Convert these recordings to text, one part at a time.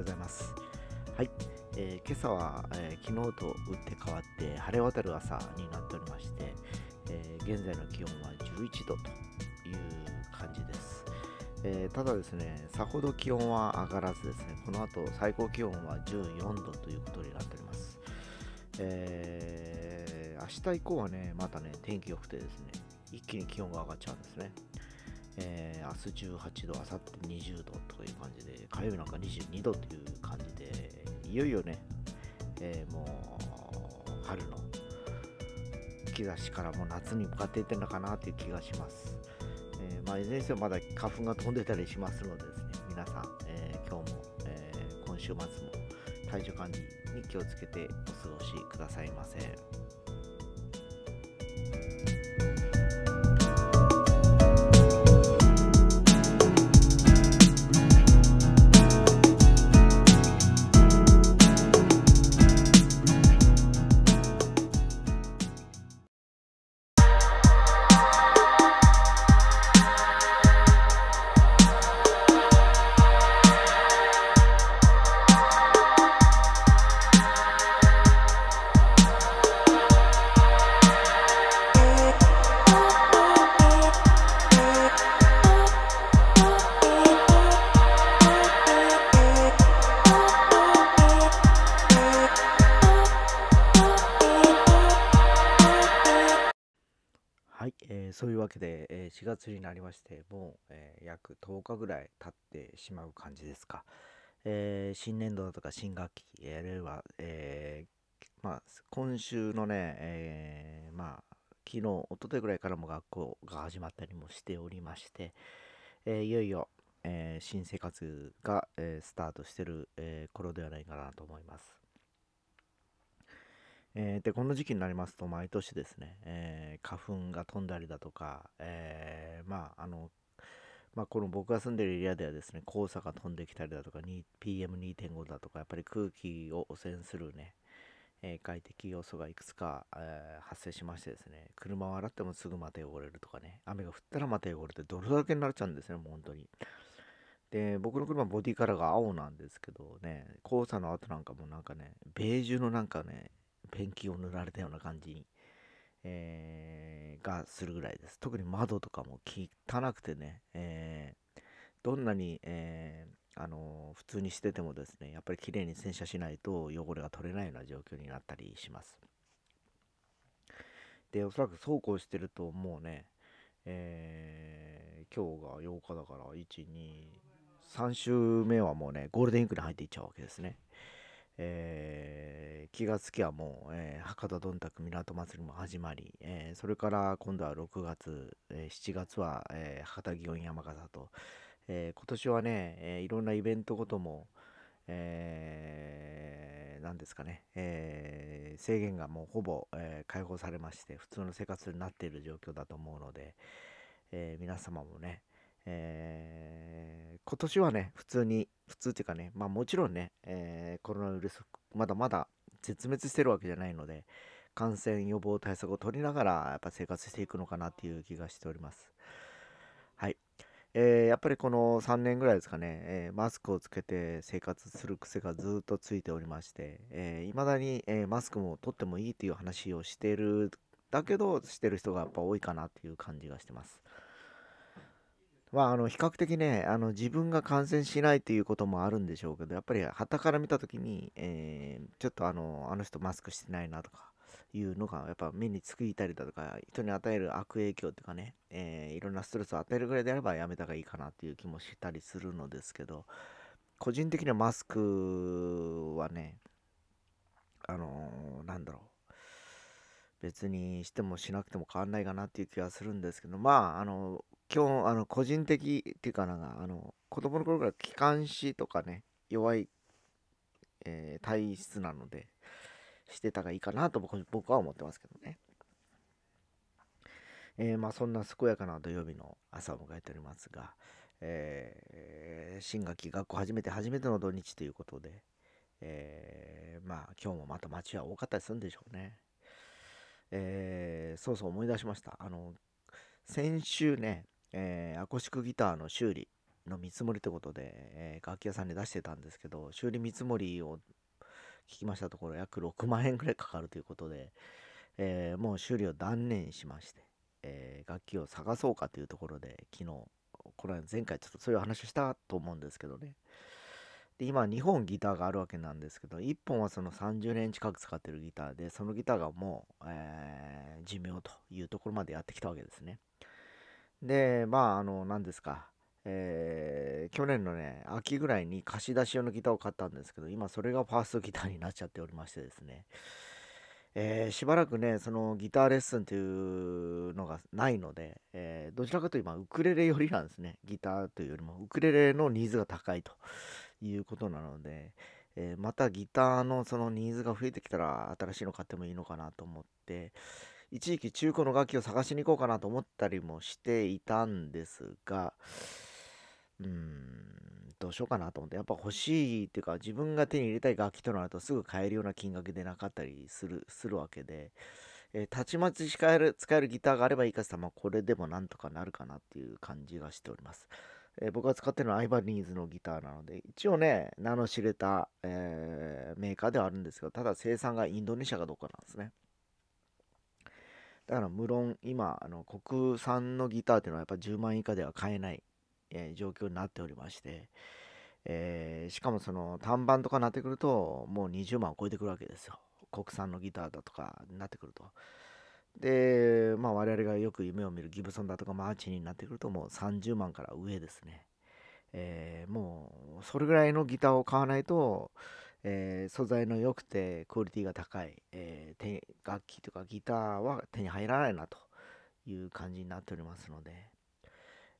ございますはい、えー、今朝は、えー、昨日と打って変わって晴れ渡る朝になっておりまして、え現在の気温は11度という感じですえー、ただですね、さほど気温は上がらずですね、この後最高気温は14度ということになっております。えー、明日以降はね、またね、天気良くてですね、一気に気温が上がっちゃうんですね。明日18度、明後日20度という感じで、火曜日なんか22度という感じで、いよいよね、えー、もう春の兆しからもう夏に向かっていってるのかなという気がします。えー、まあ、いずれにせよまだ花粉が飛んでたりしますのでですね、皆さん、えー、今日も、えー、今週末も体調管理に気をつけてお過ごしくださいませ。ー、そういうわけで、えー、4月になりまして、もう、え、約10日ぐらい経ってしまう感じですか。え新年度だとか新学期、あるいは、えまあ、今週のね、えまあ、昨日、一昨日ぐらいからも学校が始まったりもしておりまして、えいよいよ、え新生活が、えスタートしてる、え頃ではないかなと思います。えー、で、この時期になりますと、毎年ですね、えー、花粉が飛んだりだとか、えー、まあ、あの、まあ、この僕が住んでるエリアではですね、黄砂が飛んできたりだとか、PM2.5 だとか、やっぱり空気を汚染するね、えー、快適要素がいくつか、えー、発生しましてですね、車を洗ってもすぐまた汚れるとかね、雨が降ったらまた汚れて泥だけになっちゃうんですね、もう本当に。で、僕の車ボディカラーが青なんですけどね、黄砂の後なんかもなんかね、ベージュのなんかね、ペンキを塗られたような感じに、えー、がするぐらいです。特に窓とかも汚くてね、えー、どんなに、えー、あの普通にしててもですね、やっぱり綺麗に洗車しないと汚れが取れないような状況になったりします。で、おそらくそうこうしてるともうね、えー、今日が8日だから、1、2、3週目はもうね、ゴールデンウィークに入っていっちゃうわけですね。えー、気がつきはもう、えー、博多どんたく港祭りも始まり、えー、それから今度は6月、え7月は、え博多祇園山笠と、え今年はね、えいろんなイベントごとも、えー、ですかね、え制限がもうほぼ、え解放されまして、普通の生活になっている状況だと思うので、え皆様もね、えー、今年はね、普通に、普通っていうかね、まあもちろんね、えー、コロナウイルス、まだまだ絶滅してるわけじゃないので、感染予防対策を取りながら、やっぱ生活していくのかなっていう気がしております。はい。えー、やっぱりこの3年ぐらいですかね、えー、マスクをつけて生活する癖がずっとついておりまして、えー、未だに、えー、マスクも取ってもいいという話をしている、だけど、してる人がやっぱ多いかなっていう感じがしてます。まあ、あの比較的ねあの自分が感染しないっていうこともあるんでしょうけどやっぱり旗から見た時に、えー、ちょっとあのあの人マスクしてないなとかいうのがやっぱ目につくいたりだとか人に与える悪影響っていうかね、えー、いろんなストレスを与えるぐらいであればやめた方がいいかなっていう気もしたりするのですけど個人的にはマスクはねあのー、なんだろう。別にしてもしなくても変わんないかなっていう気はするんですけどまああの今日、あの、個人的っていうかなんか、あの、子供の頃から気管支とかね、弱い、えー、体質なので、してたがいいかなと僕僕は思ってますけどね。えー、まあそんな健やかな土曜日の朝を迎えておりますが、えー、新学期学校初めて初めての土日ということで、えー、まあ今日もまた街は多かったりするんでしょうね。えー、そうそう思い出しました。あの、先週ね、えー、アコースティックギターの修理の見積もりということで、えー、楽器屋さんに出してたんですけど、修理見積もりを聞きましたところ、約6万円くらいかかるということで、えー、もう修理を断念しまして、え楽器を探そうかというところで、昨日、これ前回ちょっとそういう話をしたと思うんですけどね。で、今2本ギターがあるわけなんですけど、1本はその30年近く使ってるギターで、そのギターがもう、えー、寿命というところまでやってきたわけですね。で、まあ、あの、何ですか、えー、去年のね、秋ぐらいに貸し出し用のギターを買ったんですけど、今それがファーストギターになっちゃっておりましてですね、えー、しばらくね、そのギターレッスンというのがないので、えー、どちらかというと今、ウクレレ寄りなんですね。ギターというよりも、ウクレレのニーズが高いということなので、えー、またギターのそのニーズが増えてきたら新しいの買ってもいいのかなと思って、一時期中古の楽器を探しに行こうかなと思ったりもしていたんですが、うーん、どうしようかなと思って、やっぱ欲しいっていうか、自分が手に入れたい楽器となるとすぐ買えるような金額でなかったりする、するわけで、えー、たちまち使える、使えるギターがあればいいかって言ったら、まあ、これでもなんとかなるかなっていう感じがしております。えー、僕が使ってるのはアイバニーズのギターなので、一応ね、名の知れた、えー、メーカーではあるんですけど、ただ生産がインドネシアかどうかなんですね。だから無論今、あの国産のギターっていうのはやっぱ10万以下では買えない、えー、状況になっておりまして、えー、しかもその単板とかになってくるともう20万を超えてくるわけですよ。国産のギターだとかになってくると。で、まあ我々がよく夢を見るギブソンだとかマーチになってくるともう30万から上ですね。えー、もうそれぐらいのギターを買わないと、えー、素材の良くてクオリティが高い、えー、楽器とかギターは手に入らないなという感じになっておりますので、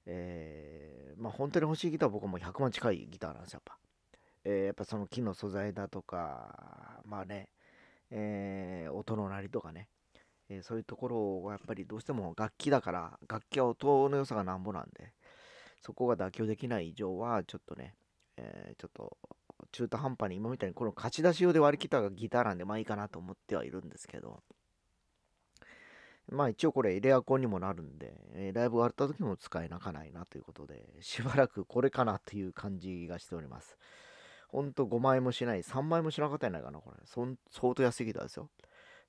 えー、まあ本当に欲しいギターは僕も100万近いギターなんですよ、やっぱ。え、やっぱその木の素材だとか、まあね、え、音の鳴りとかね、え、そういうところはやっぱりどうしても楽器だから、楽器は音の良さがなんぼなんで、そこが妥協できない以上は、ちょっとね、え、ちょっと中途半端に今みたいにこの勝ち出し用で割り切ったがギターなんでまあいいかなと思ってはいるんですけど、まあ一応これエアコンにもなるんで、え、ライブがあった時も使えなかないなということで、しばらくこれかなという感じがしております。ほんと5万円もしない、3万円もしなかったんじゃないかな、これ。そん相当安いギターですよ。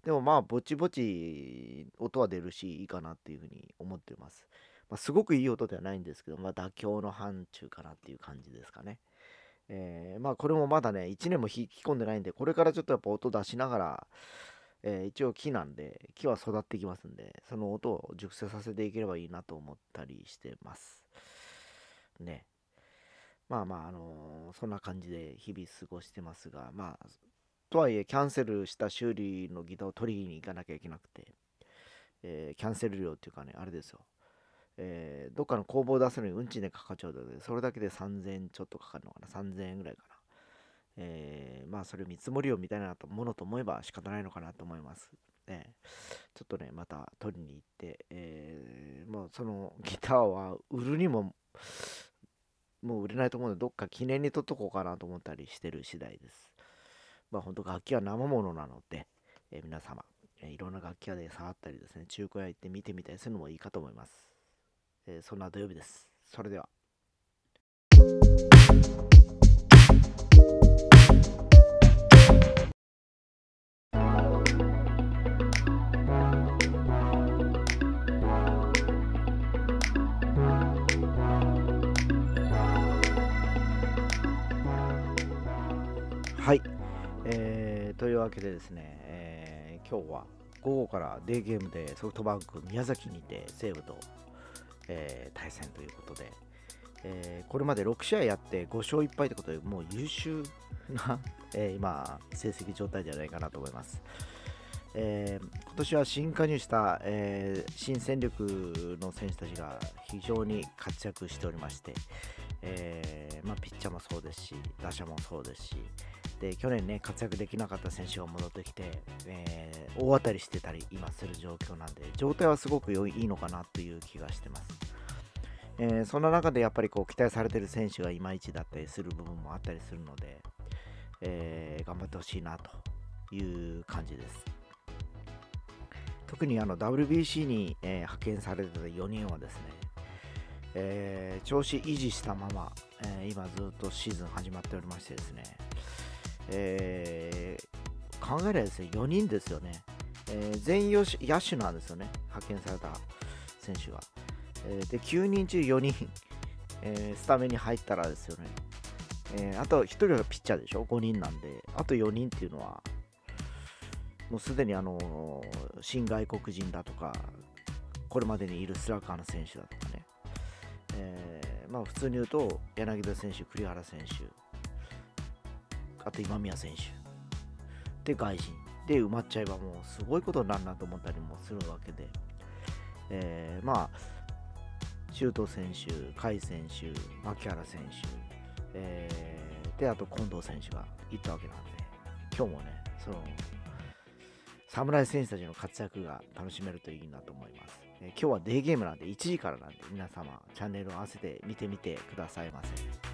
でもまあ、ぼちぼち音は出るし、いいかなっていうふうに思ってます。まあ、すごくいい音ではないんですけど、まあ、妥協の範疇かなっていう感じですかね。えー、まあこれもまだね、1年も引き込んでないんで、これからちょっとやっぱ音出しながら、えー、一応木なんで、木は育っていきますんで、その音を熟成させていければいいなと思ったりしてます。ね。まあまあ、あのー、そんな感じで日々過ごしてますが、まあ、とはいえ、キャンセルした修理のギターを取りに行かなきゃいけなくて、えー、キャンセル料っていうかね、あれですよ。えー、どっかの工房を出すのに運賃でかかっちゃうので、それだけで3000円ちょっとかかるのかな、3000円ぐらいかな。えー、まあ、それ見積もりをみたいなものと思えば仕方ないのかなと思います。ね、ちょっとね、また取りに行って、えー、もうそのギターは売るにも、もう売れないと思うので、どっか記念に取っとこうかなと思ったりしてる次第です。まあ、本当楽器は生ものなので、えー、皆様、え、いろんな楽器屋で触ったりですね、中古屋行って見てみたりするのもいいかと思います。えー、そんな土曜日です。それでは。はい、えー、というわけでですね、えー、今日は午後からデーゲームでソフトバンク宮崎にて西武とえー、対戦ということで、えー、これまで6試合やって5勝1敗ということで、もう優秀な、え、今、成績状態じゃないかなと思います。えー、今年は新加入した、えー、新戦力の選手たちが非常に活躍しておりまして、えー、まあ、ピッチャーもそうですし、打者もそうですし、で去年ね、活躍できなかった選手が戻ってきて、えー、大当たりしてたり今する状況なんで、状態はすごく良いいいのかなという気がしてます。えー、そんな中でやっぱりこう期待されてる選手がいまいちだったりする部分もあったりするので、えー、頑張ってほしいなという感じです。特にあの WBC に、え、派遣されてた4人はですね、えー、調子維持したまま、えー、今ずっとシーズン始まっておりましてですね、えー、考えればですね、4人ですよね。えー、全員野手なんですよね、派遣された選手が。えー、で、9人中4人、えー、スタメンに入ったらですよね、えー、あと1人がピッチャーでしょ、5人なんで、あと4人っていうのは、もうすでにあのー、新外国人だとか、これまでにいるスラッガーの選手だとかね、えー、まあ普通に言うと、柳田選手、栗原選手、あと今宮選手、で外人、で埋まっちゃえばもうすごいことになるなと思ったりもするわけで、えー、まあ、周東選手、甲斐選手、牧原選手、えー、で、あと近藤選手がいったわけなんで、今日もね、その、侍選手たちの活躍が楽しめるといいなと思います。えー、今日はデーゲームなんで1時からなんで皆様チャンネルを合わせて見てみてくださいませ。